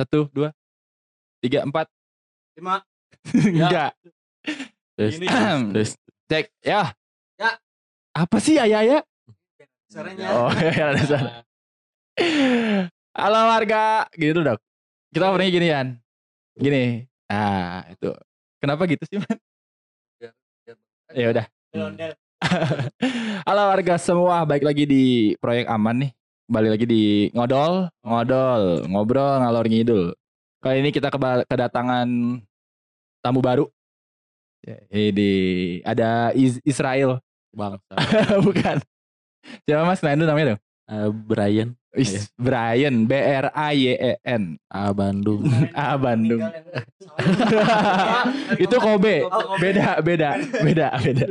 Satu, dua, tiga, empat. Lima. Enggak. Tes, Ini. tes, tes. Cek. Ya. Ya. Apa sih ayah ya? Suaranya. Oh, ya ada suara. Halo warga. Gitu dok. Kita openingnya gini kan. Gini. Nah, itu. Kenapa gitu sih, Man? Ya udah. Halo warga semua, balik lagi di proyek aman nih. Balik lagi di ngodol, ngodol, ngobrol ngalor ngidul. Kali ini kita kedatangan tamu baru. Ya, Ini ada Is- Israel, Bangsa. bukan? Siapa mas? Nah, itu namanya dong. Eh, Brian. Is. Brian, B R A Y E N. A Bandung. Ah, Bandung. Itu Kobe. Oh, Kobe. Beda, beda, beda, beda.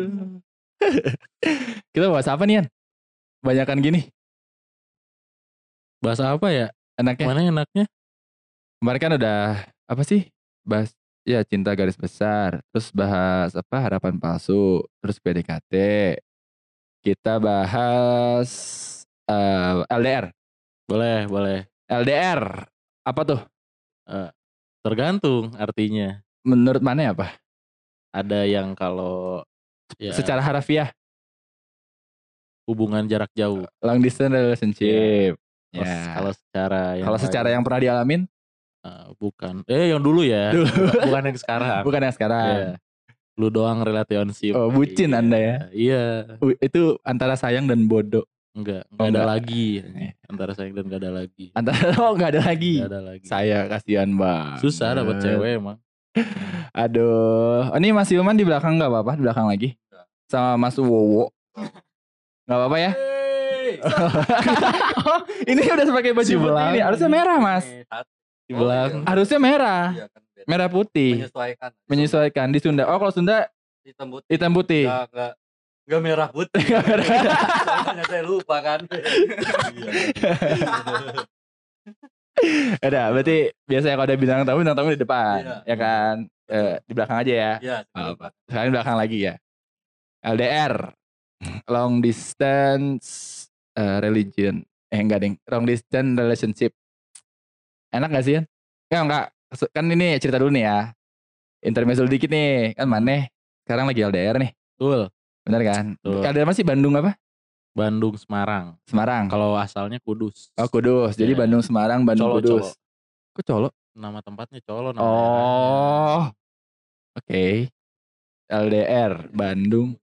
Kita bahas apa nih, Yan? Banyakan gini, Bahasa apa ya? enaknya. Mana enaknya? Kemarin kan udah apa sih? Bahas ya cinta garis besar, terus bahas apa harapan palsu, terus PDKT. Kita bahas eh, LDR. Boleh, boleh. LDR apa tuh? Tergantung artinya. Menurut mana apa? Ada yang kalau ya, Secara harfiah, hubungan jarak jauh. long distance relationship. Kalau- Ya. Kalau secara yang Kalau secara lain, yang pernah dialamin, eh, bukan. Eh yang dulu ya. Dulu. bukan yang sekarang. bukan yang sekarang. Iya. Lu doang relationship. Oh, bucin Iya. Anda ya? Iya. Wih, Itu antara sayang dan bodoh. Enggak, Oh, enggak ada enggak. lagi. Antara sayang dan enggak ada lagi. Antara oh nggak ada lagi. Enggak ada lagi. Saya kasihan bang. Susah dapat cewek emang. Aduh, oh, ini Mas Ilman di belakang nggak apa-apa, di belakang lagi. Sama Mas Wowo. Nggak apa-apa ya? Oh, ini udah pakai baju Si putih belang. ini. Harusnya merah, Mas. Di belakang. Harusnya merah. Iya kan. Merah putih. Menyesuaikan. Menyesuaikan di Sunda. Oh, kalau Sunda Hitam putih. hitam putih. Enggak, enggak. Enggak merah putih. Nggak merah. Soalnya saya lupa kan. Udah, berarti biasanya kalau ada bintang tamu, bintang tamu di depan, Iya. ya kan? Eh, di belakang aja ya. Iya. Sekarang di belakang lagi ya. LDR, long distance eh, religion. Eh enggak ding, long distance relationship. Enak gak sih kan? Enggak, enggak. Kan ini cerita dulu nih ya. Intermezzo dikit nih. Kan mana sekarang lagi LDR nih. Betul. Bener kan? Betul. LDR masih Bandung apa? Bandung Semarang. Semarang. Kalau asalnya Kudus. Oh Kudus. Jadi Iya. Bandung Semarang, Bandung Colo, Kudus. Colo. Kok Colo? Nama tempatnya Colo nama Oh. Oke. LDR Bandung.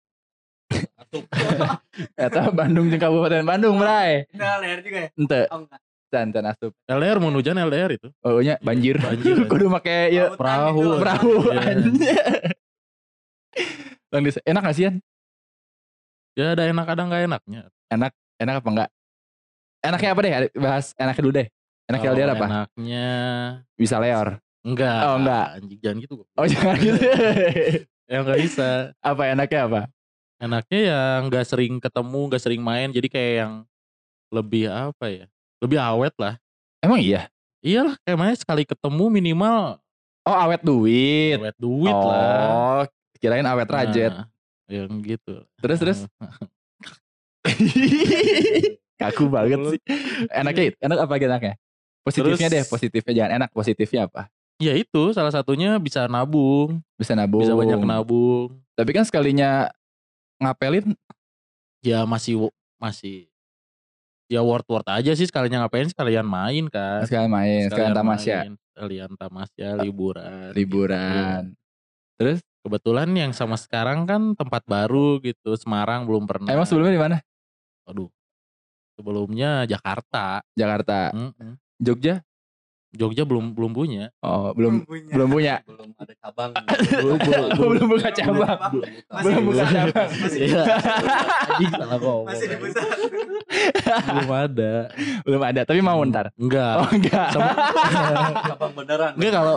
Atau Bandung jeung Kabupaten Bandung, Bray. Nah, leher juga ya? Ente, Oh, enggak. can can asup. LDR mau hujan LDR itu. Oh nya banjir. Banjir. Kudu make ya perahu. perahu. Iya. Bang Dis, enak gak sih Yan? Ya ada enak ada nggak enaknya. Enak apa enggak? Enaknya apa deh? Bahas enaknya dulu deh. Enaknya Kalau LDR apa? Enaknya Bisa leor. enggak. Oh, enggak. Anjing jangan gitu. Oh jangan gitu. Ya enggak bisa. apa enaknya apa? Enaknya ya nggak sering ketemu, nggak sering main. Jadi kayak yang lebih apa ya? Lebih awet lah. Emang iya? Iyalah kayak mana sekali ketemu minimal Oh awet duit. awet duit oh, lah. kirain awet rajet. Nah, yang gitu. Terus terus. Kaku banget sih. Enaknya itu. Enak apa enaknya? Positifnya Terus- deh, positifnya jangan enak. Positifnya apa? Ya itu salah satunya bisa nabung, Bisa nabung. bisa banyak nabung. Tapi kan sekalinya ngapelin, Ya masih masih ya worth worth aja sih sekalinya ngapain sekalian main kan. sekalian main, sekalian tamasya, main, Sekalian tamasya liburan. liburan. Iya. Terus, Kebetulan yang sama sekarang kan tempat baru gitu, Semarang belum pernah. emang sebelumnya di mana? Aduh. Sebelumnya Jakarta, Jakarta, Mm-mm. Jogja? Jogja belum belum punya. Oh, belum punya. belum punya. Belum ada cabang. Belum, belum, Oh, belum buka cabang. Masih Belum buka cabang. Masih Iya. Masih di pusat. belum ada. Belum ada, tapi mau ntar. Enggak. Oh, enggak. Sama, Cabang beneran. enggak kalau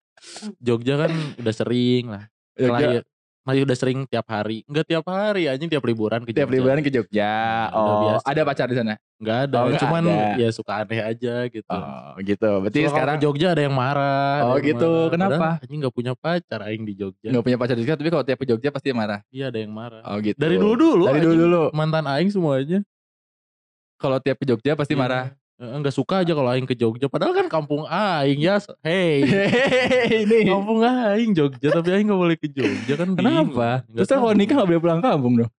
Jogja kan udah sering lah. Jogja, Lahir, Masih udah sering tiap hari. Enggak tiap hari anjing tiap liburan ke tiap Jogja. liburan ke Jogja. Nah, Oh, biasa. ada pacar di sana. Enggak ada, Oh, cuman ada. ya suka aneh aja gitu. Oh, gitu. Berarti Soalnya sekarang ke Jogja ada yang marah. Oh, yang gitu. marah. Kenapa? Padahal Anjing enggak punya pacar aing di Jogja. nggak punya pacar di Jogja, tapi kalau tiap ke Jogja pasti marah. Iya ada yang marah. Oh, gitu. Dari dulu dulu. Dari dulu dulu. Mantan aing semuanya. Kalau tiap ke Jogja pasti Iya. marah. Eh, Enggak suka aja kalau aing ke Jogja padahal kan kampung aing ya. Hey. ini. kampung aing Jogja tapi aing gak boleh ke Jogja kan. Kenapa? Terus kalau nikah gak boleh pulang kampung dong?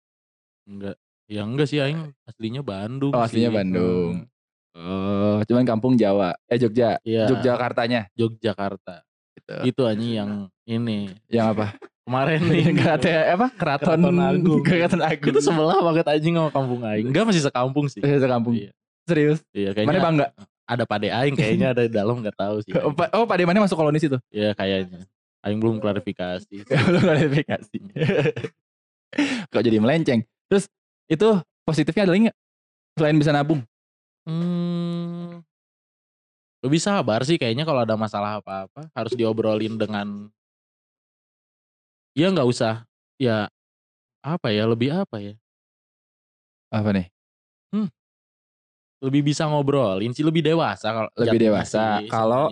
Enggak. Ya enggak sih aing aslinya Bandung Oh aslinya sih. Bandung. Hmm. Oh cuman kampung Jawa. Eh Jogja. Iya. Yogyakartanya. Yogyakarta. Gitu. Itu anjing yang ini. Yang apa? Kemarin nih. Kata apa? Keraton, Keraton Agung. Keraton Agung. Itu sebelah banget anjing sama kampung aing. Enggak masih sekampung sih. Eh, sekampung. Iya. Serius. Iya Mana kayaknya bangga? ada pade aing kayaknya ada di dalam nggak tahu sih. Oh, Pa- oh Pak Demane masuk kolonis itu? Iya kayaknya. Aing belum klarifikasi. Belum klarifikasi. Kok jadi melenceng? Terus itu positifnya ada lagi? Selain bisa nabung? Hmm, lebih sabar sih kayaknya kalau ada masalah apa-apa harus diobrolin dengan ya nggak usah ya apa ya lebih apa ya Apa nih? Lebih bisa ngobrolin sih lebih dewasa kalau Lebih dewasa. Kalau-.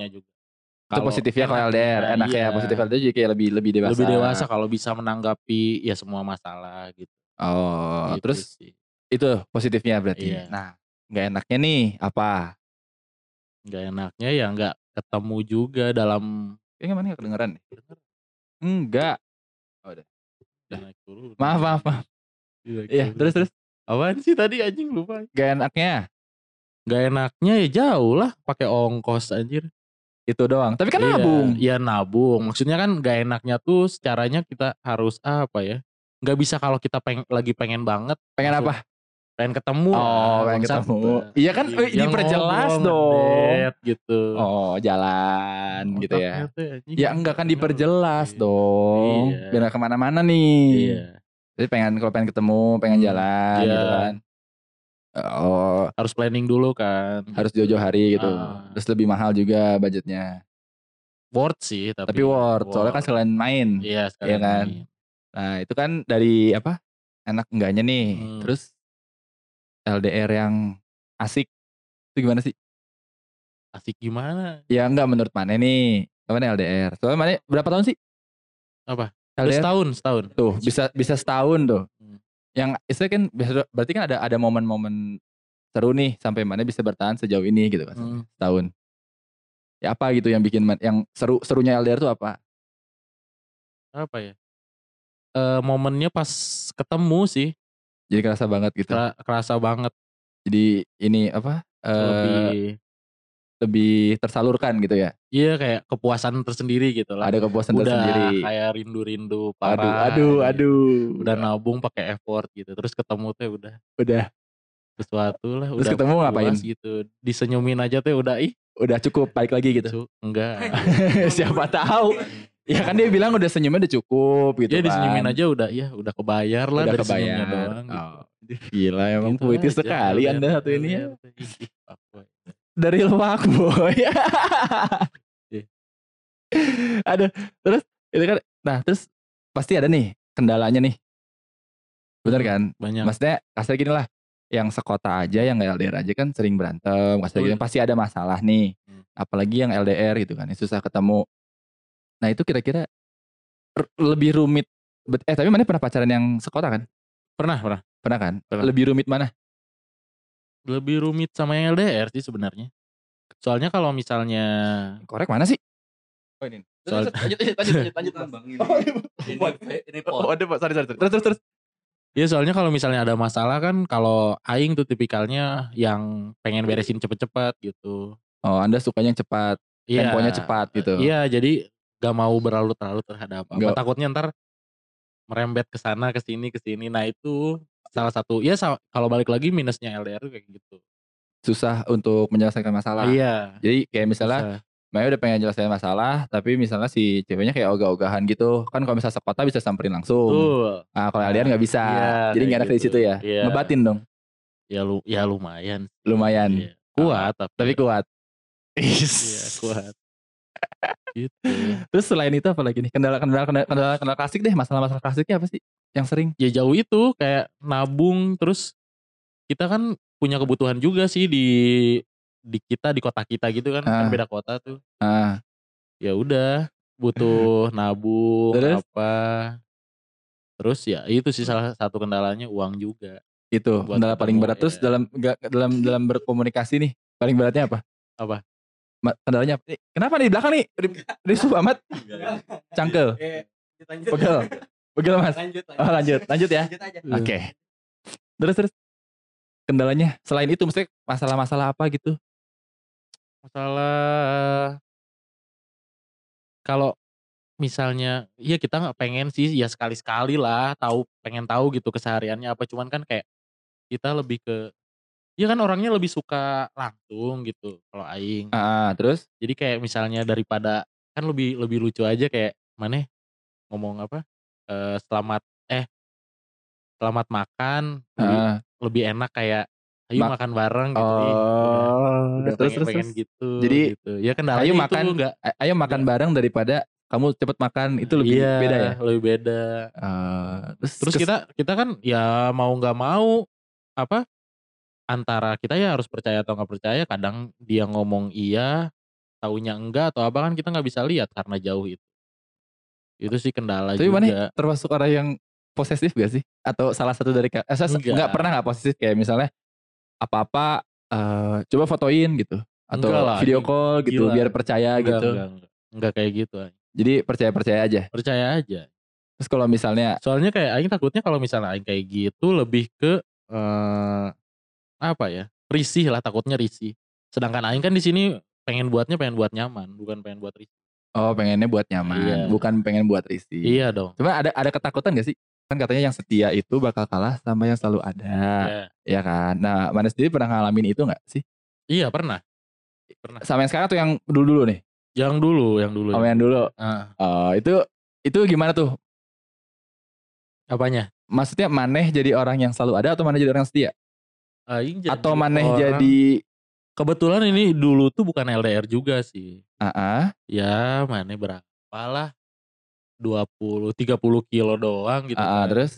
Itu positifnya kalau LDR. Enaknya iya. positif LDR jadi kayak lebih lebih dewasa. lebih dewasa kalau bisa menanggapi ya semua masalah gitu. Oh, Gitu terus sih. itu positifnya berarti. Iya. Nah, nggak enaknya nih apa? nggak enaknya ya nggak ketemu juga dalam Kayaknya mana nggak kedengeran deh. Enggak. Naik turun. Maaf, maaf, maaf. Naik Iya, turun. terus terus. Apaan sih tadi anjing lupa. Gak enaknya Gak enaknya ya jauh lah pakai ongkos anjir. itu doang. Tapi kan Iya, nabung. Iya nabung. Maksudnya kan gak enaknya tuh caranya kita harus apa ya? Gak bisa kalau kita peng, lagi pengen banget. Pengen langsung apa? Pengen ketemu. Oh, lah, pengen ketemu. Iya kan, Iya, eh, yang diperjelas ngobrol, dong. gitu. Oh, jalan gitu ya. Tuh Ya enggak kan diperjelas Iya. dong. Iya. Biar ke mana-mana nih. Iya. Jadi pengen kalau pengen ketemu, pengen Hmm, jalan iya. gitu kan. Oh, Harus planning dulu kan. harus jauh-jauh hari gitu. Ah. Terus lebih mahal juga budgetnya. Worth sih tapi. Tapi worth, soalnya kan sekalian main. Iya sekalian kan? main. Nah, itu kan dari apa? Enak enggaknya nih. Hmm. Terus LDR yang asik itu gimana sih? Asik gimana? Ya enggak menurut mana nih? Kapan LDR? Soalnya mana berapa tahun sih? Apa? LDR setahun, setahun. tuh bisa bisa setahun tuh. Yang istilah kan berarti kan ada ada momen-momen seru nih sampai mana bisa bertahan sejauh ini gitu kan. Hmm. Setahun. Ya apa gitu yang bikin yang seru serunya LDR tuh apa? Apa ya? Eh momennya pas ketemu sih. Jadi kerasa banget gitu. Kera- kerasa banget Jadi ini apa? eh, lebih lebih tersalurkan gitu ya. iya kayak kepuasan tersendiri gitu lah. Ada kepuasan Udah tersendiri. kayak rindu-rindu Aduh, parah. aduh, gitu. aduh. Udah nabung pakai effort gitu. Terus ketemu tuh udah udah sesuatu lah. Terus udah ketemu ngapain? gitu. Disenyumin aja tuh udah ih. udah cukup balik lagi gitu. Su, enggak. Siapa tahu. Ya kan dia bilang udah senyumnya udah cukup gitu ya kan. disenyumin aja udah ya udah kebayar lah Udah dari senyumnya kebayar. doang. Gitu. Oh, Gila emang Gitu puitis sekali LDR, Anda satu ini ya. Dari luak boy. Iya. Aduh, terus itu kan nah terus pasti ada nih kendalanya nih. Bener Hmm, kan? Banyak. Maksudnya kasar gini lah. Yang sekota aja yang LDR aja kan sering berantem, kasar gitu pasti ada masalah nih. Hmm. Apalagi yang LDR gitu kan, susah ketemu. Nah, itu kira-kira lebih rumit eh tapi mana pernah pacaran yang sekota kan? Pernah, pernah. Pernah kan? Pernah. Lebih rumit mana? Lebih rumit sama yang LDR sih sebenarnya. Soalnya kalau misalnya Korek mana sih? Oh ini. Soal- lanjut, lanjut, lanjut, lanjut, lanjut. Ini. Oh, ini- Ini ini Oh, ada Pak. sorry, sorry, sorry. Terus, terus, terus. Ya soalnya kalau misalnya ada masalah kan kalau aing tuh tipikalnya yang pengen beresin cepet-cepet gitu. Oh, Anda sukanya yang cepat, Iya. temponya cepat gitu. Iya, jadi gak mau berlarut-larut terhadap apa. Nggak- Takutnya ntar merembet ke sana ke sini ke sini. Nah, itu salah satu ya kalau balik lagi minusnya LDR kayak gitu. Susah untuk menyelesaikan masalah. Iya. Jadi kayak misalnya bisa. Maya udah pengen jelasin masalah, tapi misalnya si ceweknya kayak ogah-ogahan gitu. Kan kalau misalnya sekota bisa samperin langsung. Nah, kalau LDR nggak bisa. Iya, Jadi nggak enak di gitu. situ ya. Iya. Ngebatin dong. Ya lu ya lumayan. Lumayan. Iya. Kuat tapi Tapi kuat. Iya, kuat. Gitu. Terus selain itu apa lagi nih? Kendala-kendala kendala, kendala, klasik deh, masalah-masalah klasiknya apa sih? Yang sering? ya jauh itu kayak nabung terus kita kan punya kebutuhan juga sih di di kita di kota kita gitu kan kan Ah. beda kota tuh Ah, ya udah butuh nabung Terus? apa terus ya itu sih salah satu kendalanya uang juga itu Buat kendala paling berat terus iya. dalam dalam dalam berkomunikasi nih Paling beratnya apa? Apa? Ma- Kendalanya apa? Kenapa nih di belakang nih? Ri- Risuh amat. Cangkel. Eh. Pegel. Pegel mas. Lanjut, Oh lanjut. Lanjut ya. Lanjut aja. Oke. Terus terus. Kendalanya selain itu mesti masalah-masalah apa gitu? masalah kalau misalnya iya kita nggak pengen sih ya sekali sekali lah tahu pengen tahu gitu kesehariannya apa cuman kan kayak kita lebih ke Iya kan orangnya lebih suka langsung gitu kalau aing Ah, terus? jadi kayak misalnya daripada kan lebih lebih lucu aja kayak mana ngomong apa eh, selamat eh selamat makan lebih, Ah. lebih enak kayak ayo Mak- makan bareng gitu udah- Oh, udah terus terus, pengen, terus. gitu Jadi, gitu. ya kendalanya ayo makan, enggak Ayo makan bareng daripada kamu cepet makan itu lebih iya, beda ya. lebih beda Eh, terus terus kita kita kan ya mau nggak mau apa antara kita ya harus percaya atau nggak percaya kadang dia ngomong iya taunya enggak atau apa kan kita nggak bisa lihat karena jauh itu itu sih kendala Tapi juga mana termasuk orang yang posesif gak sih? Atau salah satu dari eh, saya Enggak. nggak pernah nggak posesif kayak misalnya apa-apa eh, coba fotoin gitu atau Enggak lah, video call gitu gila. biar percaya Enggak, gitu. enggak, enggak. Enggak kayak gitu. Jadi percaya-percaya aja. percaya aja Terus kalau misalnya soalnya kayak Aing takutnya kalau misalnya Aing kayak gitu lebih ke eh, apa ya risih lah takutnya risih sedangkan Aing kan di sini pengen buatnya pengen buat nyaman bukan pengen buat risih oh pengennya buat nyaman, Iya. bukan pengen buat risih. iya dong Cuma ada ada ketakutan gak sih? Kan katanya yang setia itu bakal kalah sama yang selalu ada. Ya. Ya kan? Nah, mana sendiri pernah ngalamin itu gak sih? iya pernah pernah Sama yang sekarang tuh yang dulu-dulu nih? yang dulu yang dulu Sama yang dulu. Ah, Oh, itu itu gimana tuh? apanya Maksudnya maneh jadi orang yang selalu ada atau maneh jadi orang setia? Aing jadi atau maneh orang- jadi kebetulan ini dulu tuh bukan LDR juga sih ah ah, ya maneh berapa lah 20 30 kilo doang gitu ah, ah, kan. terus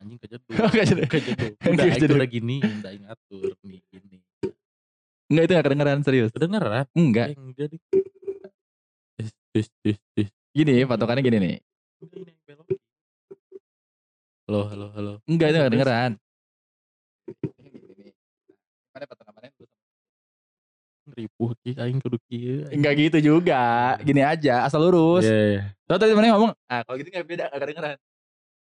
anjing kejeduk jeduk. kejeduk Nggak udah Aing jeduk. udah gini udah Aing atur nih gini enggak itu gak kedengeran serius. kedengeran Enggak. Eh, enggak tis, tis. Gini patokannya gini nih. Enggak, halo halo halo Enggak itu gak Terus? kedengeran. Ripuh ki aing kudu kieu. Enggak gitu juga. Gini aja, asal lurus. Iya, iya. Terus tadi mana ngomong, ah kalau gitu gak beda, gak kedengeran.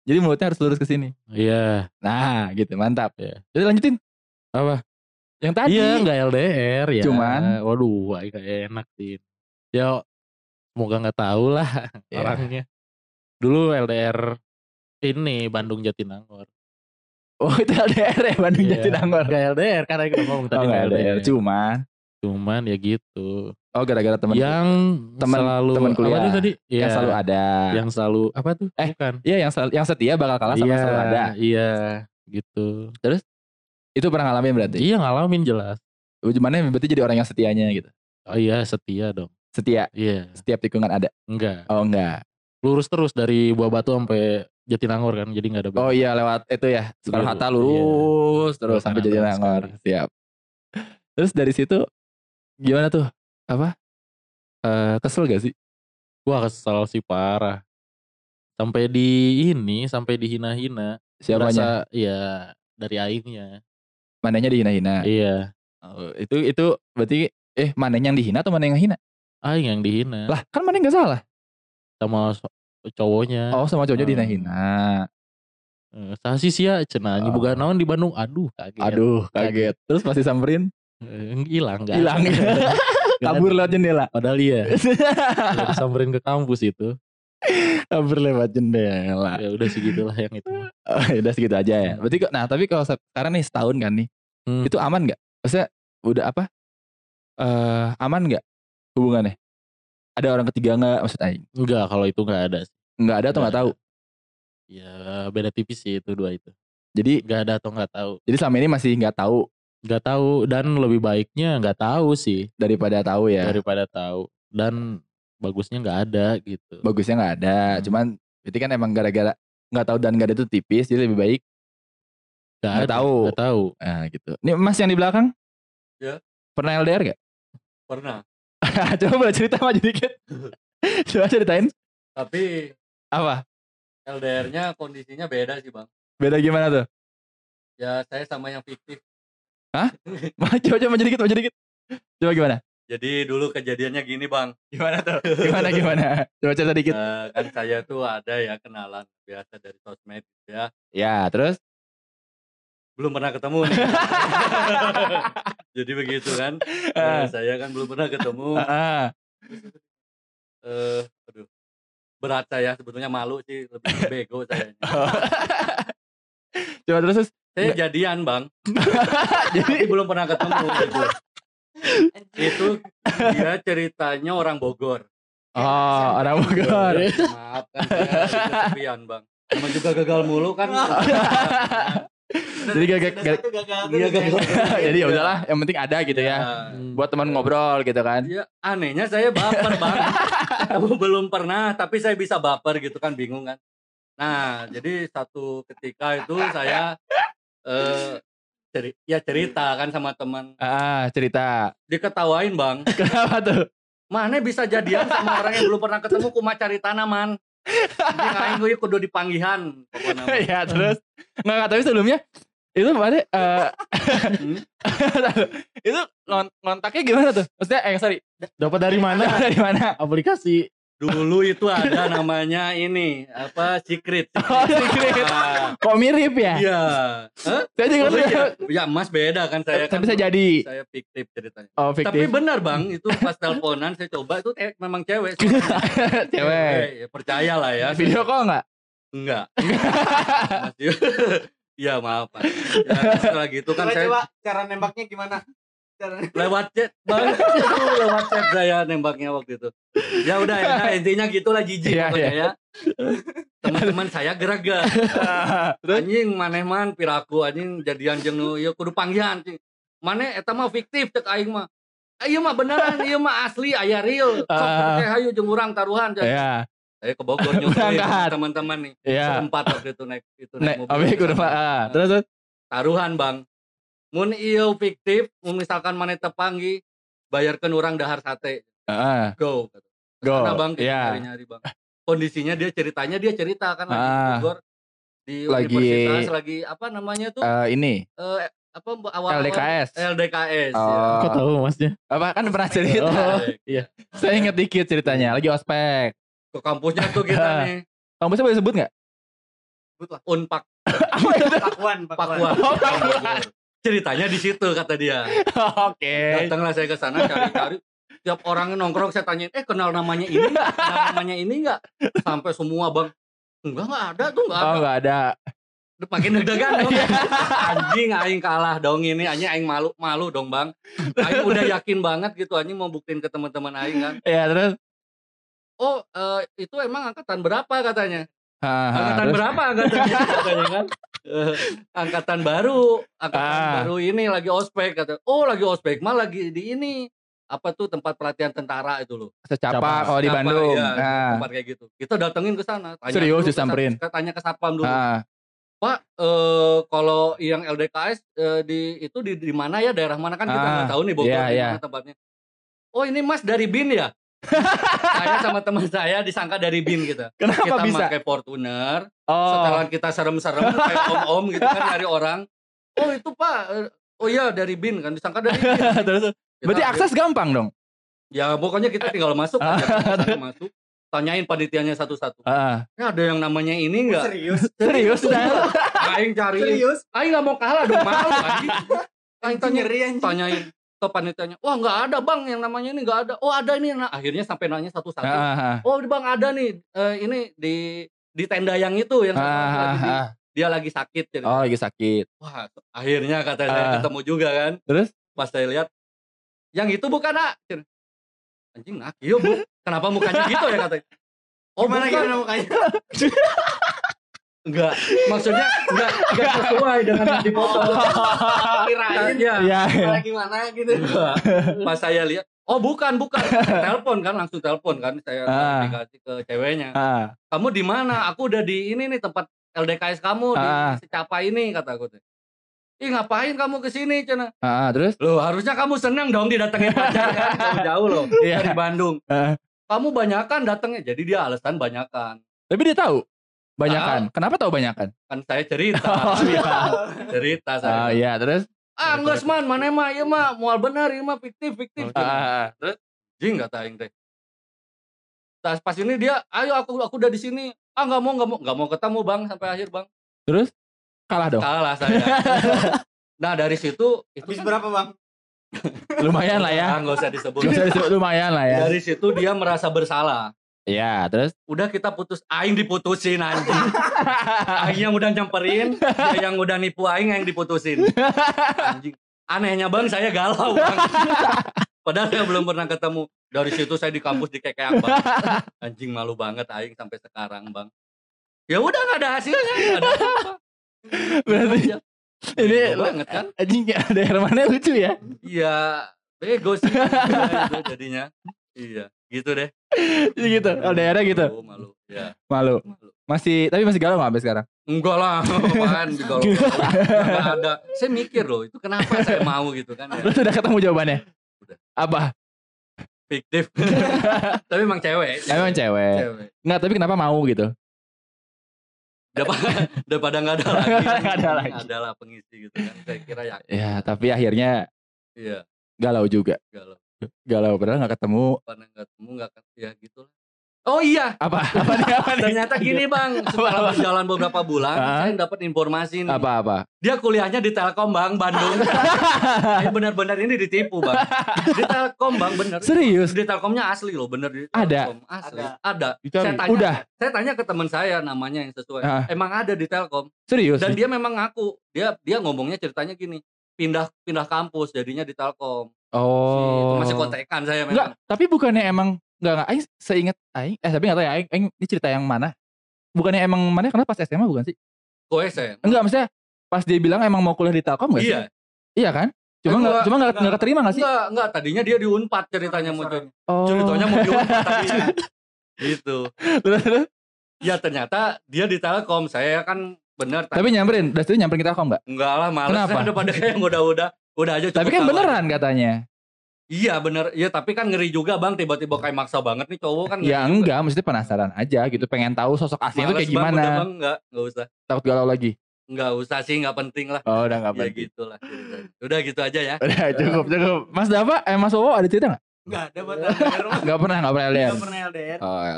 Jadi mulutnya harus lurus ke sini. Iya. Nah, gitu, mantap. Iya. Jadi lanjutin. Apa? Yang tadi. Iya enggak LDR ya. Cuman? waduh aing gak enak sih. Ya semoga nggak tahu lah Iya. orangnya. Dulu LDR ini Bandung Jatinangor. Oh itu LDR ya Bandung Iya. Jatinangor. Enggak LDR karena kita ngomong Oh tadi nggak nggak LDR, cuman. Cuman ya gitu. Oh gara-gara temen yang teman- selalu teman apa kuliah. tuh tadi? yang Iya, selalu ada. yang selalu apa tuh? Eh, Bukan. Iya yang sel- yang setia bakal kalah sama yang selalu ada. Iya, gitu. Itu pernah ngalamin berarti. Iya ngalamin jelas. Gimana berarti jadi orang yang setianya gitu. Oh iya setia dong. Setia Iya, setiap tikungan ada. enggak. Oh enggak. Lurus terus dari Buah Batu sampai Jatinangor kan, jadi nggak ada. Oh iya lewat itu ya. Soekarno Iya, Hatta iya. lurus terus Lewat sampai terus Jatinangor. Siap. Terus dari situ gimana tuh? Apa? Eh kesel gak sih? Wah kesel sih parah. Sampai di ini, sampai dihina-hina. Siapanya? Berasa, Iya, dari aingnya. Mananya dihina-hina. Iya, Oh, itu itu berarti eh mananya yang dihina atau mana yang hina? aing yang dihina Lah kan mana nggak salah. sama so- cowoknya. Oh sama cowoknya Hmm. dihina-hina. Eh, Sasi sia cenah Oh. bukan naon di Bandung. Aduh, kaget. Aduh kaget. Terus pasti samperin hilang enggak? hilang. Kabur lewat jendela. Padahal iya. Udah disamperin ke kampus itu. Kabur lewat jendela. Ya udah segitulah yang itu. Oh, ya udah segitu aja ya. Berarti kok nah tapi kalau se- sekarang nih setahun kan nih. Hmm. Itu aman nggak? Maksudnya udah apa? Eh aman nggak hubungannya? Ada orang ketiga nggak maksud Aing? Enggak, kalau itu enggak ada. Nggak ada atau nggak tahu? Ya beda tipis sih itu dua itu. Jadi Enggak ada atau enggak tahu. jadi selama ini masih nggak tahu Enggak tahu dan lebih baiknya enggak tahu sih daripada tahu ya. daripada tahu. Dan bagusnya enggak ada gitu. Bagusnya nggak ada. Hmm. Cuman berarti kan emang gara-gara nggak tahu dan nggak ada itu tipis jadi lebih baik. Enggak nggak tahu. Enggak tahu. Nah gitu. Nih Mas yang di belakang? Ya. Pernah LDR gak? Pernah. Coba boleh cerita aja dikit. Coba ceritain. Tapi Apa? LDR-nya kondisinya beda sih bang. Beda gimana tuh? Ya saya sama yang fiktif. Coba coba maju dikit, maju dikit. Coba gimana? Jadi dulu kejadiannya gini bang. Gimana tuh? Gimana gimana? Coba cerita dikit. Eh, kan saya tuh ada ya kenalan biasa dari sosmed gitu ya. Ya, terus? Belum pernah ketemu nih. Jadi begitu kan. Eh, saya kan belum pernah ketemu. Ah, Eh, aduh. Berat saya sebetulnya malu sih lebih bego saya. coba terus. terus. Saya jadian bang. Jadi belum pernah ketemu gitu. Itu dia ceritanya orang Bogor. Oh, orang Bogor. Maaf kan saya kesepian bang. Sama juga gagal mulu kan. Jadi gak, gak, gak- Iya gagal. jadi ya udahlah, yang penting ada gitu ya. Buat teman ngobrol gitu kan. Iya, anehnya saya baper bang. Aku belum pernah, tapi saya bisa baper gitu kan, bingung kan. Nah, jadi satu ketika itu saya eh ceri ya cerita kan sama teman, Ah, cerita. diketawain bang. Kenapa tuh? Mana bisa jadian sama orang yang belum pernah ketemu kuma cari tanaman. Aing gue kudu dipanggihan pokoknya. ya terus nggak tapi sebelumnya itu mana eh Hmm. itu ngont- ngontaknya gimana tuh maksudnya eh sorry Dapat dari mana? dari mana Aplikasi. Dulu itu ada namanya ini apa secret. oh secret Ah, kok mirip ya Iya. Hah? saya juga Oh, iya. tuh Ya Mas beda kan saya kan. tapi saya jadi Saya fiktif ceritanya. oh Tapi fiktif benar bang, itu pas teleponan saya coba itu eh, memang cewek. cewek ya, percaya lah ya. video call nggak Enggak. Masih. Iya maaf Pak. Ya, setelah gitu kan Coba, saya coba cara nembaknya gimana? Lewat chat bang. Itu lewat chat saya nembaknya waktu itu. Ya udah ya, nah, intinya gitulah jijik Iya, pokoknya ya. Teman-teman saya terus Anjing maneh-man piraku anjing jadian jeung nu ieu kudu panggihan anjing. Maneh eta mah fiktif cek aing mah. Ayo mah beneran, ieu mah asli aya real. Sok Ah. teh hayu jeung urang taruhan. Cek. ya Saya ke Bogor Berangkat. teman-teman nih. ya Berempat waktu itu naik itu nek naik abi kudu ah, terus terus Taruhan, Bang. Mun ieu fiktif, mun misalkan maneh tepanggi bayarkeun urang dahar sate. ah Go. go Karena Bang kita ya nyari-nyari, Bang. Kondisinya dia ceritanya dia cerita kan lagi di Ah. Bogor di Lagi- universitas lagi apa namanya tuh? Eh, ini eh, apa awal LDKS LDKS Oh. ya. Kok tahu masnya? apa kan pernah cerita Oh. saya inget dikit ceritanya lagi ospek ke kampusnya tuh kita nih kampusnya boleh sebut nggak Sebut lah. Unpak Pakuan, Pakuan. Oh, Pakuan. Ceritanya di situ kata dia. oke Datanglah saya ke sana cari-cari. Tiap orang nongkrong saya tanyain, eh kenal namanya ini nggak? Kenal namanya ini enggak? Sampai semua bang, enggak enggak ada tuh enggak oh ada. nggak ada Makin deg-degan dong. Anjing aing kalah dong ini, anjing aing malu malu dong bang. Aing udah yakin banget gitu anjing mau buktiin ke teman-teman aing kan. ya terus Oh eh, itu emang angkatan berapa katanya? Ah, ah, angkatan terus? berapa angkatannya katanya kan angkatan baru angkatan Ah. baru ini lagi ospek kata oh lagi ospek mah lagi di ini. Apa tuh tempat pelatihan tentara itu loh. Secapa Capa. kalau di Apa, Bandung. iya, nah tempat kayak gitu. Kita datengin ke sana tanya Serius dulu disamperin? tanya ke satpam dulu. Ah. Pak eh, kalau yang LDKS eh, di itu di di mana ya daerah mana? Kan kita Ah, nggak tahu nih Bogor iya, di iya. mana tempatnya. Oh ini mas dari bin ya saya sama teman saya disangka dari bin gitu. Kenapa kita bisa? pakai Fortuner oh. setelah kita serem-serem kayak om-om gitu kan nyari orang. Oh itu pak. Eh, oh iya dari bin kan disangka dari bin. Terus Kita berarti ambil- akses gampang dong? Ya pokoknya kita tinggal masuk aja masuk. Tanyain panitianya satu-satu. Ah "Eh, ada yang namanya ini enggak Serius? serius Dal? aing cari. Serius? aing nggak mau kalah dong malu aing. Tanya tanyain ke panitianya wah nggak ada bang yang namanya ini nggak ada oh ada ini nah akhirnya sampai nanya satu-satu ah, ah, oh bang ada nih eh, ini di di tenda yang itu yang ah, ah, lagi di- ah. dia lagi sakit jadi oh lagi sakit Wah, akhirnya kata saya Ah. ketemu juga kan. Terus? Pas saya lihat, yang itu bukan nak. Anjing nak, iya bu. Kenapa mukanya gitu ya katanya? Oh Gimana bukan. gimana mukanya? Enggak, maksudnya enggak, enggak sesuai dengan yang dipoto. Kirain Iya. Iya, iya. gimana gitu. Enggak. Pas saya lihat, oh bukan, bukan. telepon kan, langsung telepon kan. Saya Ah. dikasih ke ceweknya. Ah, Kamu di mana? Aku udah di ini nih tempat LDKS kamu di Ah. secapa ini kata aku. tuh. Ih ngapain kamu ke sini Cina? ah, terus Loh harusnya kamu seneng dong didatengin pacar kan jauh-jauh loh Iya. dari Bandung. Ah. Kamu banyakan datangnya, jadi dia alasan banyakan. tapi dia tahu banyakan. Kenapa tahu banyakan? Kan saya cerita, oh iya. Cerita Ah, saya. iya terus? Ah enggak man mana mah iya mah mual bener iya mah fiktif fiktif. Ah, ah, ah. jing nggak taing teh. Tas pas ini dia ayo aku aku udah di sini. Ah nggak mau nggak mau nggak mau ketemu bang sampai akhir bang. Terus? Kalah dong. kalah saya. Nah dari situ itu Habis kan- berapa bang? Lumayan lah ya. Ah, nggak usah disebut. Gak usah disebut lumayan lah ya. dari situ dia merasa bersalah Iya, terus? Udah kita putus aing diputusin anjing. Aing yang udah nyamperin dia yang udah nipu aing yang diputusin. Anjing. Anehnya bang saya galau bang. Padahal saya belum pernah ketemu. Dari situ saya di kampus di bang. Anjing malu banget aing sampai sekarang bang. Ya udah nggak ada hasilnya nggak ada apa berarti Aja. ini Bego banget kan? anjing ada hermannya lucu ya. iya bego sih jadinya. Iya gitu deh Jadi gitu, LDR gitu. malu, malu. ya Malu. malu Masih tapi masih galau nggak sampai sekarang? Enggak lah, apaan galau Enggak ada. Saya mikir loh, itu kenapa saya mau gitu kan ya. Lu sudah ketemu jawabannya? Udah. Apa? Fiktif. Tapi emang cewek. Emang cewek. Cewek. Enggak, tapi kenapa mau gitu? Daripada, daripada nggak ada lagi. Nggak ada lagi. Adalah pengisi gitu kan. Saya kira ya. Ya, tapi akhirnya Iya, galau juga. galau. Galau padahal nggak ketemu. Karena nggak ketemu nggak ket- ya gitu lah. Oh iya, Apa? Apa nih? Apa nih? ternyata gini bang. Setelah berjalan beberapa bulan, saya dapat informasi nih. Apa apa? Dia kuliahnya di Telkom bang, Bandung. Saya benar-benar ini ditipu bang. Di Telkom bang, bener. Serius? Di Telkomnya asli loh, bener di Ada? Telkom. Asli. Ada. Ada. Saya tanya, Udah. saya tanya ke teman saya namanya yang sesuai. Ah. Emang ada di Telkom. Serius? Dan dia memang ngaku. Dia dia ngomongnya ceritanya gini. Pindah pindah kampus jadinya di Telkom. Oh. Masih kontekan saya Enggak, memang. tapi bukannya emang enggak enggak aing seingat aing eh tapi enggak tahu ya aing, aing ini cerita yang mana? Bukannya emang mana karena pas SMA bukan sih? Kowe saya. Enggak, maksudnya pas dia bilang emang mau kuliah di Telkom enggak sih? Iya. Iya kan? Cuma Enggak, enggak cuma enggak enggak. enggak keterima enggak sih? Enggak, enggak. Tadinya dia di Unpad ceritanya mau. Oh. ceritanya mau di Unpad tadinya. Gitu. Terus, terus. Ya ternyata dia di Telkom. Saya kan bener Tapi nyamperin, udah itu nyamperin kita Telkom enggak? enggak lah males Kenapa? Saya daripada kayak udah-udah udah aja cukup Tapi kan beneran katanya. Iya bener, iya tapi kan ngeri juga bang tiba-tiba kayak maksa banget nih cowok kan. Ya ngeri juga. enggak, maksudnya penasaran aja gitu, pengen tahu sosok aslinya itu kayak Bang, gimana. Udah bang, enggak, enggak usah. Takut galau lagi. Enggak usah sih, enggak penting lah. Oh, udah enggak Ya penting. gitu lah. ceritanya. Udah gitu aja ya. Udah cukup, cukup. Mas Dava, eh Mas Wowo ada cerita enggak? Enggak ada buat LDR. Enggak pernah, enggak pernah lihat. Enggak pernah LDR. Oh, ya.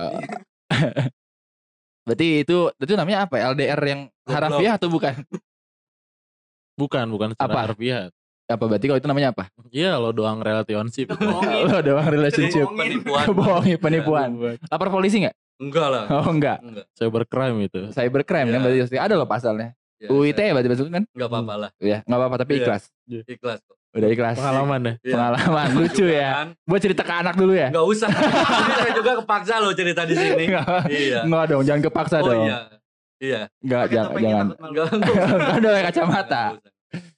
Berarti itu itu namanya apa? ya? LDR yang harafiah atau bukan? Bukan, bukan secara Apa? harfiah. Apa berarti kalau itu namanya apa? Iya, lo doang relationship. Lo doang relationship. Penipuan. Bohongin, penipuan. Lapor polisi enggak? Enggak lah. Oh, enggak. Enggak. Cybercrime itu. Cybercrime kan Iya. berarti ada loh pasalnya. Ya, UIT saya- ya berarti masuk kan? Enggak apa-apa lah. Iya, enggak apa-apa tapi Iya. ikhlas. Ikhlas kok. Udah ikhlas. Pengalaman deh. Iya. Pengalaman lucu Juga ya. kan. Buat cerita ke anak dulu ya. Enggak usah. Saya juga kepaksa loh cerita di sini. Enggak. Iya. Enggak dong, jangan kepaksa Oh dong. iya. Iya. Enggak, jangan malu. Enggak enggak. Enggak ada yang kacamata.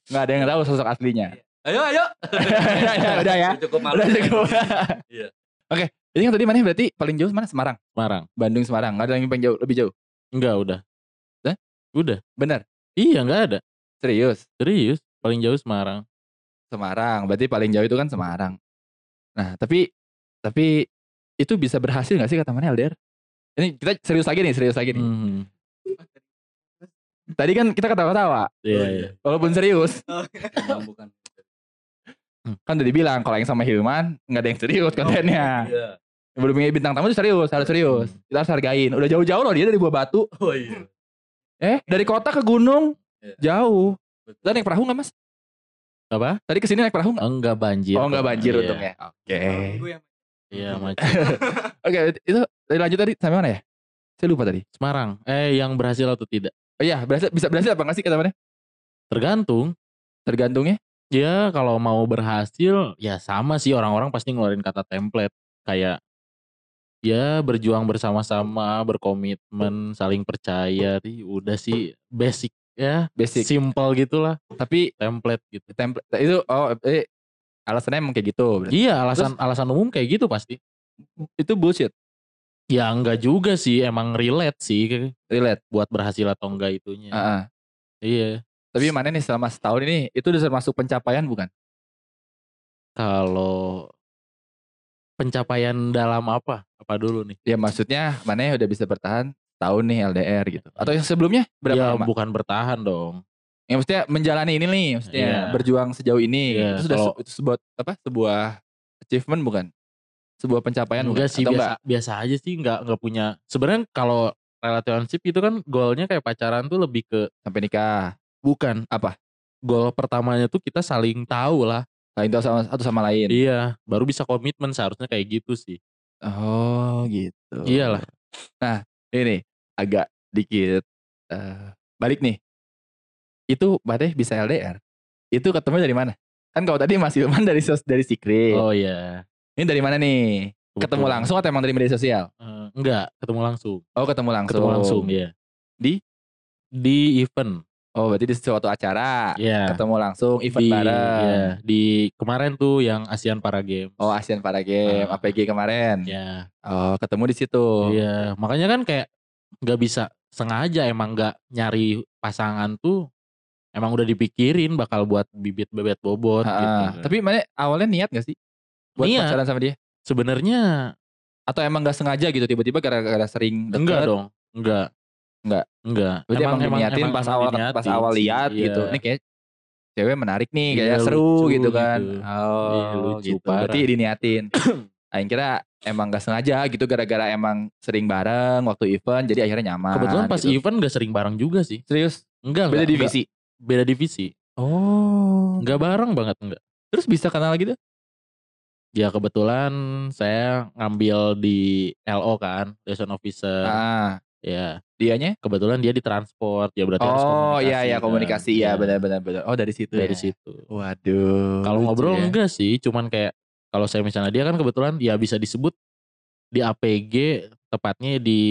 Enggak ada yang tahu sosok aslinya. Ayo ayo. udah, udah ya. Cukup malu. Udah cukup. Iya. Oke, jadi kan tadi mana berarti paling jauh mana? Semarang. Semarang. Bandung Semarang. Enggak ada yang paling jauh, lebih jauh. Enggak, udah. Hah? Udah. Bener. Iya, enggak ada. Serius. Serius. Paling jauh Semarang. Semarang. Berarti paling jauh itu kan Semarang. Nah, tapi tapi itu bisa berhasil gak sih kata mana LDR? Ini kita serius lagi nih, serius lagi nih. Hmm. Tadi kan kita ketawa-katawa, Iya, Oh, iya. walaupun serius. Bukan, bukan. Kan udah dibilang kalau yang sama Hilman nggak ada yang serius kontennya. Iya. Belum punya bintang tamu itu serius, harus serius. Kita harus hargain. Udah jauh-jauh loh dia dari Buah Batu. Oh iya. Eh, dari kota ke gunung. Iya. Jauh. Betul. Tadi naik perahu nggak mas? Apa? Tadi ke sini naik perahu nggak? Enggak banjir. Oh nggak kok. banjir Iya. untungnya. Oke. Gue yang Iya, macam Oke, itu lanjut tadi sampai mana ya? Saya lupa tadi. Semarang. Eh, yang berhasil atau tidak? Oh iya, berhasil, bisa berhasil apa nggak sih kata mana? Tergantung. Tergantungnya. Ya, kalau mau berhasil, ya sama sih orang-orang pasti ngeluarin kata template. Kayak, ya berjuang bersama-sama, berkomitmen, saling percaya. Ih, Udah sih basic ya. Basic. Simple gitulah. Tapi Template gitu. template itu oh eh alasannya emang kayak gitu. berarti. Iya, alasan alasan umum kayak gitu pasti. Itu bullshit. Ya enggak juga sih, emang relate sih Relate. buat berhasil atau enggak itunya. Ah, ah. Iya. Tapi mana nih selama setahun ini itu udah termasuk pencapaian bukan? Kalau pencapaian dalam apa? Apa dulu nih? Ya maksudnya mana udah bisa bertahan tahun nih LDR gitu. Atau yang sebelumnya berapa ya lama? bukan bertahan dong. Yang maksudnya menjalani ini nih, maksudnya Iya. berjuang sejauh ini. Iya, itu sudah kalau- itu sebuah apa? Sebuah achievement bukan? Sebuah pencapaian enggak sih Atau biasa enggak? biasa aja sih nggak nggak punya sebenarnya kalau relationship itu kan goalnya kayak pacaran tuh lebih ke Sampai nikah. bukan Apa? goal pertamanya tuh kita saling tahu lah Lain tahu sama satu sama lain. iya baru bisa komitmen seharusnya kayak gitu sih Oh, gitu. iyalah Ini agak dikit eh, balik nih. Itu Bade bisa LDR. Itu ketemu dari mana? Kan kalau tadi Mas Ilman dari sos dari Secret. oh iya Ini dari mana nih? Ketemu Kebetulan. langsung atau emang dari media sosial? Eh, enggak ketemu langsung Oh, ketemu langsung. ketemu langsung ya Di? di event Oh, berarti di suatu acara. ya Ketemu langsung event di bareng. ya, di kemarin tuh yang ASEAN Para Games Oh, Asian Para Game, Ah. APG kemarin. ya Oh, ketemu di situ. Iya, makanya kan kayak nggak bisa sengaja emang nggak nyari pasangan tuh emang udah dipikirin bakal buat bibit bebet bobot Ah, gitu. Tapi mana awalnya niat gak sih? Buat Niat. pacaran sama dia? sebenarnya Atau emang gak sengaja gitu tiba-tiba gara-gara sering deket? enggak dong, enggak. Enggak? Enggak. Berarti emang, diniatin pas awal pas diniatin awal sih, lihat iya. gitu. Ini kayak cewek menarik nih, Iya, kayak seru lucu gitu kan. gitu. Oh, Iya, lucu gitu. parah. Berarti diniatin. Aing kira emang gak sengaja gitu gara-gara emang sering bareng waktu event jadi akhirnya nyaman. Kebetulan pas gitu. event gak sering bareng juga sih. Serius? Enggak, Beda enggak, divisi? enggak. beda divisi. Oh. Enggak bareng banget enggak. Terus bisa kenal gitu? Ya kebetulan saya ngambil di LO kan, liaison officer. Ah, Ya, dianya? kebetulan dia di transport. Ya berarti harus Oh, komunikasi. iya iya kan. komunikasi ya Iya, benar-benar benar. Oh, dari situ dari ya. situ. Waduh. Kalau ngobrol ya. enggak sih, cuman kayak kalau saya misalnya dia kan kebetulan ya bisa disebut di APG tepatnya di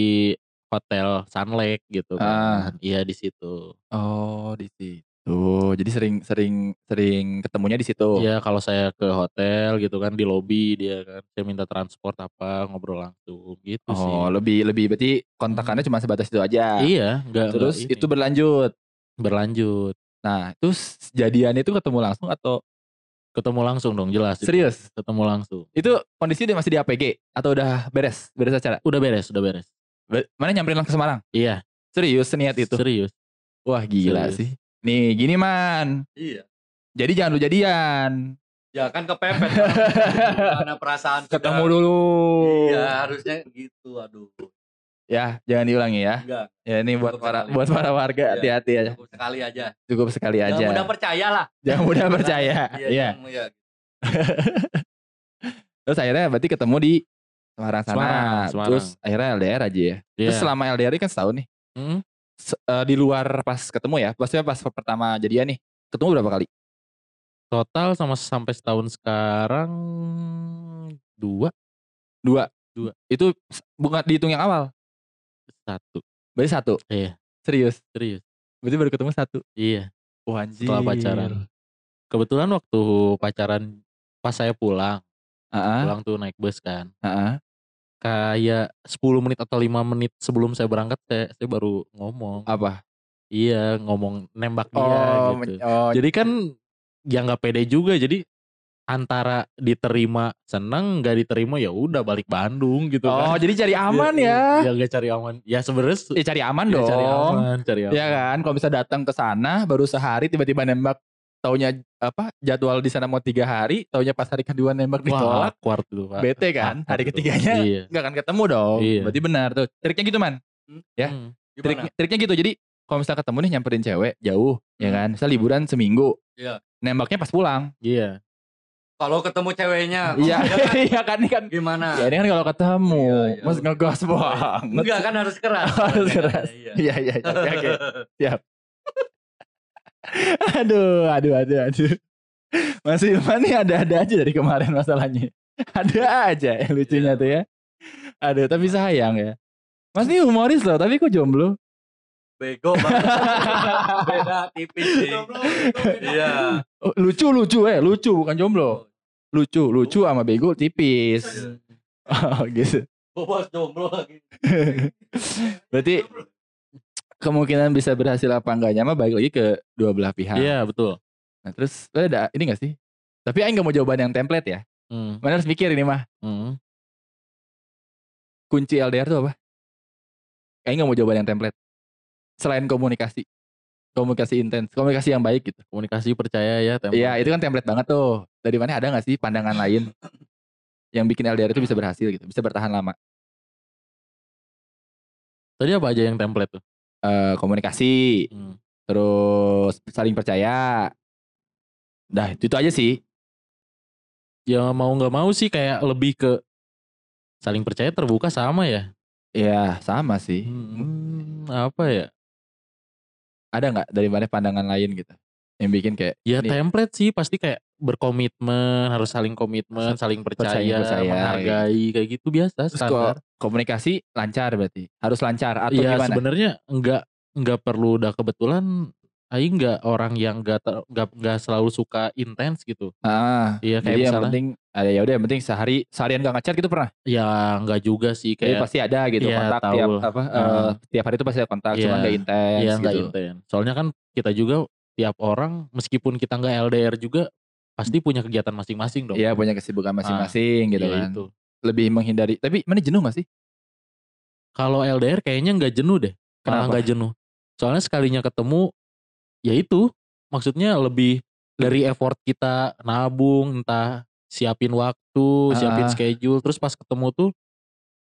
hotel Sunlake gitu Ah. kan. Iya di situ. Oh, di situ. Jadi sering sering sering ketemunya di situ. Iya kalau saya ke hotel gitu kan di lobi dia kan saya minta transport apa ngobrol langsung gitu sih. Oh, lebih lebih berarti kontakannya cuma sebatas itu aja. Iya, enggak Terus enggak itu berlanjut. berlanjut. Nah, terus jadian itu ketemu langsung atau Ketemu langsung dong jelas. itu. serius? Ketemu langsung. Itu kondisi dia masih di APG atau udah beres? Beres acara? Udah beres, udah beres. Be- Mana nyamperin langsung ke Semarang? Iya, Serius seniat itu? serius. Wah, gila Serius. sih. Nih, gini man. Iya. Jadi jangan lu jadian. Ya kan kepepet. Karena perasaan sudah- Ketemu dulu. Iya, harusnya gitu. Aduh. Ya, jangan diulangi ya. Enggak, Ya ini buat para buat para warga Iya. hati-hati aja. cukup sekali aja. Cukup sekali Jangan aja. mudah percaya lah. Jangan mudah percaya. Iya. Iya. jangan- iya. Terus akhirnya berarti ketemu di Semarang sana. Semarang, Semarang. Terus akhirnya LDR aja ya. Iya. Terus selama LDR kan setahun nih. Hmm, Eh, di luar pas ketemu ya. Maksudnya pas pertama jadian nih. Ketemu berapa kali? total sama sampai setahun sekarang dua Dua. Dua. Itu bukan dihitung yang awal. satu Berarti satu. Iya. Serius. serius Berarti baru ketemu satu. iya Wah, anjir. setelah pacaran kebetulan waktu pacaran pas saya pulang Heeh. pulang tuh naik bus kan Heeh. Kayak 10 menit atau lima menit sebelum saya berangkat saya, saya baru ngomong. Apa? iya ngomong nembak dia Oh, gitu. oh, jadi kan ya nggak pede juga jadi antara diterima seneng nggak diterima ya udah balik Bandung gitu Oh, kan. jadi cari aman ya. ya nggak cari aman. Ya sebenarnya se- Ya cari aman ya dong. cari aman cari aman. Iya kan, kalau bisa datang ke sana baru sehari tiba-tiba nembak, taunya apa jadwal di sana mau tiga hari, taunya pas hari kedua nembak Wah, ditolak, awkward tuh Pak. bete kan. Hari ketiganya iya. nggak akan ketemu dong. Iya. Berarti benar tuh. Triknya gitu man. Ya. Hmm. Trik, triknya gitu. Jadi kalau misalnya ketemu nih nyamperin cewek jauh, ya Hmm. kan. Misal liburan seminggu. Iya. Nembaknya pas pulang. Iya. Kalau ketemu ceweknya, Iya, ya kan? iya kan ini kan. gimana? Ya ini kan kalau ketemu, Iya, iya. mas ngegas banget. Enggak kan harus keras. Harus keras. Iya. Iya iya iya. Oke. Siap. Aduh, aduh, aduh, aduh. Mas Ilman nih ada-ada aja dari kemarin masalahnya. Ada aja yang lucunya tuh ya. Aduh, tapi sayang ya. Mas ini humoris loh, tapi kok jomblo? Bego banget. Beda tipis sih. Iya. Oh, lucu lucu eh, lucu bukan jomblo. Lucu, lucu sama bego tipis. Oh, gitu. Bobos jomblo lagi. Berarti kemungkinan bisa berhasil apa enggaknya mah balik lagi ke dua belah pihak. Iya, betul. Nah, terus lo ada ini gak sih? Tapi Aing gak mau jawaban yang template ya. Hmm. Mana harus mikir ini mah. Hmm. Kunci LDR tuh apa? Aing gak mau jawaban yang template. Selain komunikasi. komunikasi intens, komunikasi yang baik gitu. Komunikasi percaya ya. template. Iya, itu kan template banget tuh. Dari mana ada nggak sih pandangan lain yang bikin LDR itu bisa berhasil gitu, bisa bertahan lama? Tadi apa aja yang template tuh? Eh, komunikasi, Hmm. terus saling percaya. Dah, itu, itu aja sih. Ya mau nggak mau sih kayak lebih ke saling percaya terbuka sama ya. Ya, sama sih. Hmm, apa ya? Ada nggak dari mana pandangan lain gitu? Yang bikin kayak Ya Ini- template sih pasti kayak berkomitmen, harus saling komitmen, saling percaya, Percaya, percaya, menghargai kayak gitu biasa terus standar. komunikasi lancar berarti. Harus lancar atau Iya gimana? sebenarnya enggak enggak perlu udah kebetulan Aing enggak orang yang enggak ter- enggak enggak selalu suka intens gitu. Ah, Iya kayak jadi yang misalnya penting ada ya udah yang penting sehari seharian gak ngechat gitu pernah. ya enggak juga sih Jadi kayak pasti ada gitu Iya, kontak tahu. tiap apa eh, Ah. tiap hari itu pasti ada kontak, Iya. cuma gak intens ya enggak gitu. intens. Soalnya kan kita juga tiap orang meskipun kita enggak LDR juga pasti punya kegiatan masing-masing dong. Iya punya kesibukan masing-masing gitu Iya, kan. itu. Lebih menghindari. Tapi mana jenuh gak sih? Kalau LDR kayaknya enggak jenuh deh. Kenapa? enggak jenuh. Soalnya sekalinya ketemu ya itu maksudnya lebih dari effort kita nabung entah siapin waktu, siapin Ah. schedule terus pas ketemu tuh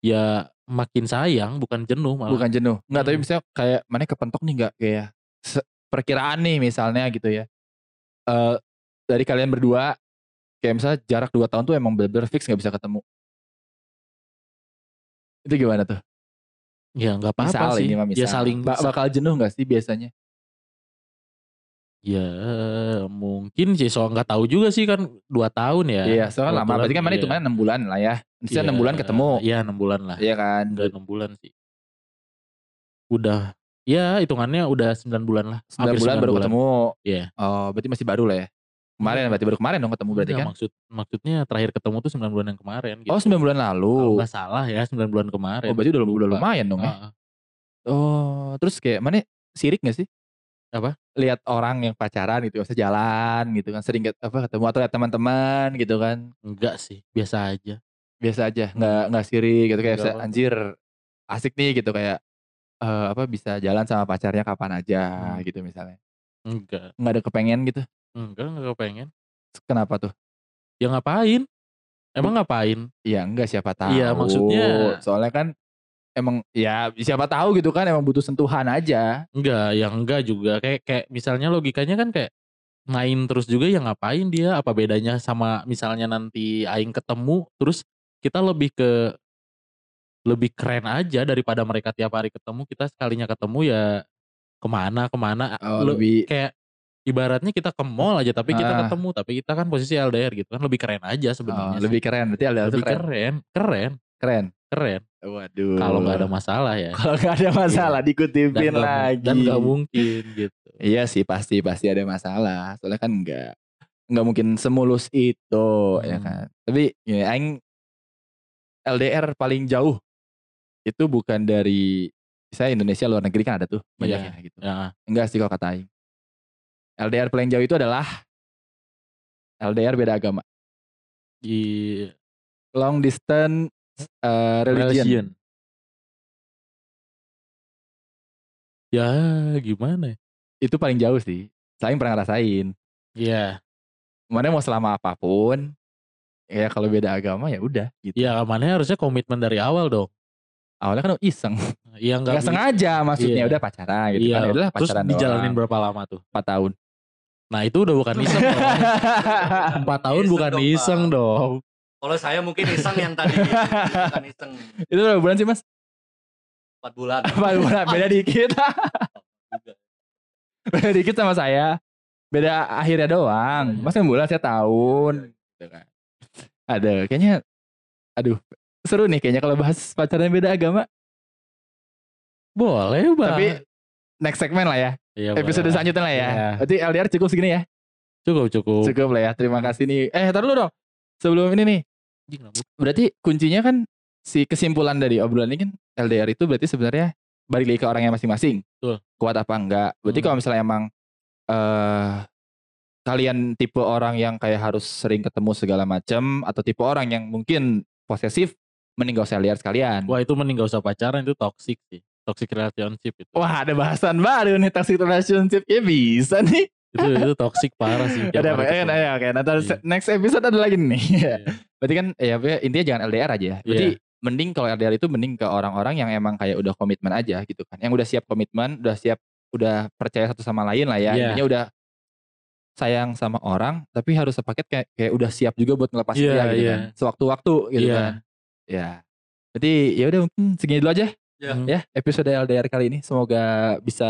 ya makin sayang bukan jenuh malah. Bukan jenuh. Enggak, tapi Hmm. misalnya kayak mana kepentok nih enggak kayak se- perkiraan nih misalnya gitu ya. Eh dari kalian berdua kayak misalnya jarak 2 tahun tuh emang bener-bener fix gak bisa ketemu. Itu gimana tuh? Ya nggak apa-apa sih. ini mah misal. Ya saling Ba- bakal jenuh gak sih biasanya? ya mungkin sih soal nggak tahu juga sih kan dua tahun ya. Iya, soalnya lama. Berarti kan mana iya. hitungannya 6 bulan lah ya. Misalnya Iya, 6 bulan ketemu. Iya enam bulan lah. Iya kan? Enggak enam bulan sih. Udah ya hitungannya udah 9 bulan lah. 9 Hampir bulan 9 baru ketemu. Iya. Oh, berarti masih baru lah ya. Kemarin Iya. berarti baru kemarin dong ketemu berarti Enggak, kan? maksud maksudnya terakhir ketemu tuh 9 bulan yang kemarin gitu. Oh, 9 bulan Kalau lalu. nggak salah ya 9 bulan kemarin. Oh, berarti udah, udah lumayan dong ya. Oh, terus kayak mana sirik gak sih? Apa? Lihat orang yang pacaran gitu, maksudnya jalan gitu kan, sering apa ketemu atau lihat teman-teman gitu kan. Enggak sih, biasa aja. Biasa aja, nggak nggak sirik gitu kayak Nggak bisa, apa-apa. anjir asik nih gitu kayak eh, apa bisa jalan sama pacarnya kapan aja Hmm. gitu misalnya. Enggak. Nggak ada kepengen gitu. Enggak, enggak kepengen. Kenapa tuh? Ya ngapain? Emang ngapain? Ya enggak siapa tahu. Iya, maksudnya- soalnya kan emang ya siapa tahu gitu kan emang butuh sentuhan aja. Enggak, yang enggak juga. Kayak kayak misalnya logikanya kan kayak main terus juga ya ngapain dia? Apa bedanya sama misalnya nanti aing ketemu terus kita lebih ke lebih keren aja daripada mereka tiap hari ketemu kita sekalinya ketemu ya ke mana ke mana Oh, lebih kayak ibaratnya kita ke mall aja tapi kita Ah. ketemu tapi kita kan posisi LDR gitu kan lebih keren aja oh, sebenarnya sih. lebih keren. Berarti LDR lebih keren. keren keren Keren. keren Waduh. kalau nggak ada masalah ya Kalau nggak ada masalah dan dikutipin mu- lagi. dan nggak mungkin gitu Iya sih pasti pasti ada masalah. Soalnya kan nggak nggak mungkin semulus itu ya Hmm. kan. Tapi ya, aing LDR paling jauh itu bukan dari saya Indonesia luar negeri kan ada tuh banyak Iya. ya gitu. ya Enggak sih kalau kata aing. LDR paling jauh itu adalah LDR beda agama. di Long distance uh, religion. religion. Ya gimana ya? Itu paling jauh sih. Saya pernah ngerasain. Ya, Mana mau selama apa pun, ya kalau beda agama ya udah gitu. ya mana harusnya komitmen dari awal dong. Awalnya kan iseng, Ya nggak nggak sengaja maksudnya Iya. udah pacaran gitu Iya. kan. Ya Terus pacaran dijalanin doang. berapa lama tuh? 4 tahun. Nah itu udah bukan iseng dong. Empat tahun Iseng bukan dong, iseng Pak. dong. Kalau saya mungkin iseng yang tadi bukan iseng Itu berapa bulan sih mas? 4 bulan. 4 bulan, beda dikit. beda dikit sama saya. Beda akhirnya doang. Mas kan bulan saya tahun. Gitu kan. Ada, kayaknya, aduh seru nih kayaknya kalau bahas pacaran beda agama. Boleh bang. Tapi next segmen lah ya. Iya, Episode boleh. selanjutnya lah ya. Iya. Berarti LDR cukup segini ya. Cukup cukup. Cukup lah ya. Terima kasih nih. Eh, taruh dulu dong. Sebelum ini nih. Berarti kuncinya kan si kesimpulan dari obrolan ini kan LDR itu berarti sebenarnya balik lagi ke orangnya masing-masing. Betul. Kuat apa enggak. Berarti Hmm. kalau misalnya emang eh kalian tipe orang yang kayak harus sering ketemu segala macam atau tipe orang yang mungkin posesif mending gak usah LDR sekalian. Wah itu mending gak usah pacaran itu toxic sih. toxic relationship itu. Wah ada bahasan baru nih toxic relationship. Ya bisa nih. itu itu toxic parah sih. Ada apa? Ketemu. ya, oke. Nanti Iya. next episode ada lagi nih. Iya. Berarti kan ya ya, intinya jangan LDR aja ya. Berarti Iya. mending kalau LDR itu mending ke orang-orang yang emang kayak udah komitmen aja gitu kan. Yang udah siap komitmen, udah siap udah percaya satu sama lain lah ya. Iya. Intinya udah sayang sama orang tapi harus sepaket kayak kayak udah siap juga buat ngelepas Iya, dia gitu iya. kan. Sewaktu-waktu gitu Iya. kan. Ya. Berarti ya udah mungkin segini dulu aja Ya. Hmm. ya episode LDR kali ini. Semoga bisa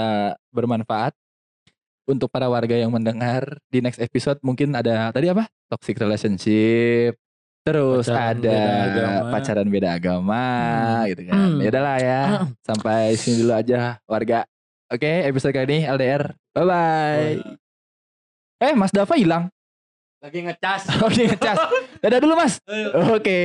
bermanfaat untuk para warga yang mendengar di next episode. Mungkin ada tadi apa? Toxic relationship terus Pacaran ada beda agama. pacaran beda agama Hmm. gitu kan. Hmm. ya udahlah ya. Sampai sini dulu aja warga. Oke episode kali ini LDR bye bye. Eh Mas Dava hilang. Lagi ngecas. oke ngecas. Dadah dulu Mas. Oke